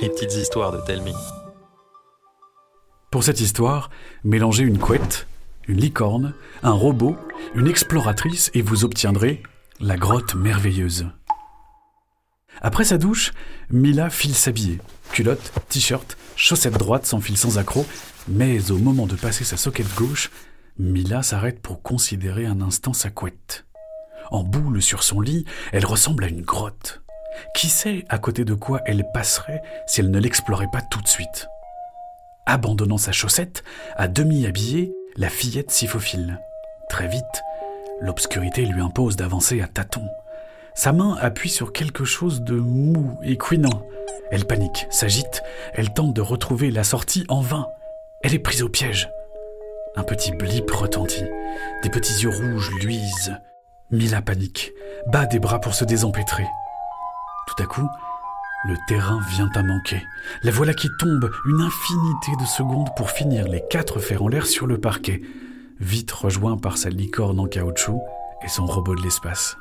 Les petites histoires de Telmi. Pour cette histoire, mélangez une couette, une licorne, un robot, une exploratrice et vous obtiendrez la grotte merveilleuse. Après sa douche, Mila file s'habiller. Culotte, t-shirt, chaussettes droites sans fil sans accroc, mais au moment de passer sa soquette gauche, Mila s'arrête pour considérer un instant sa couette. En boule sur son lit, elle ressemble à une grotte. Qui sait à côté de quoi elle passerait si elle ne l'explorait pas tout de suite? Abandonnant sa chaussette, à demi habillée, la fillette s'y faufile. Très vite, l'obscurité lui impose d'avancer à tâtons. Sa main appuie sur quelque chose de mou et couinant. Elle panique, s'agite, elle tente de retrouver la sortie en vain. Elle est prise au piège. Un petit blip retentit. Des petits yeux rouges luisent. Mila panique, bat des bras pour se désempêtrer. Tout à coup, le terrain vient à manquer. La voilà qui tombe une infinité de secondes pour finir les quatre fers en l'air sur le parquet, vite rejoint par sa licorne en caoutchouc et son robot de l'espace.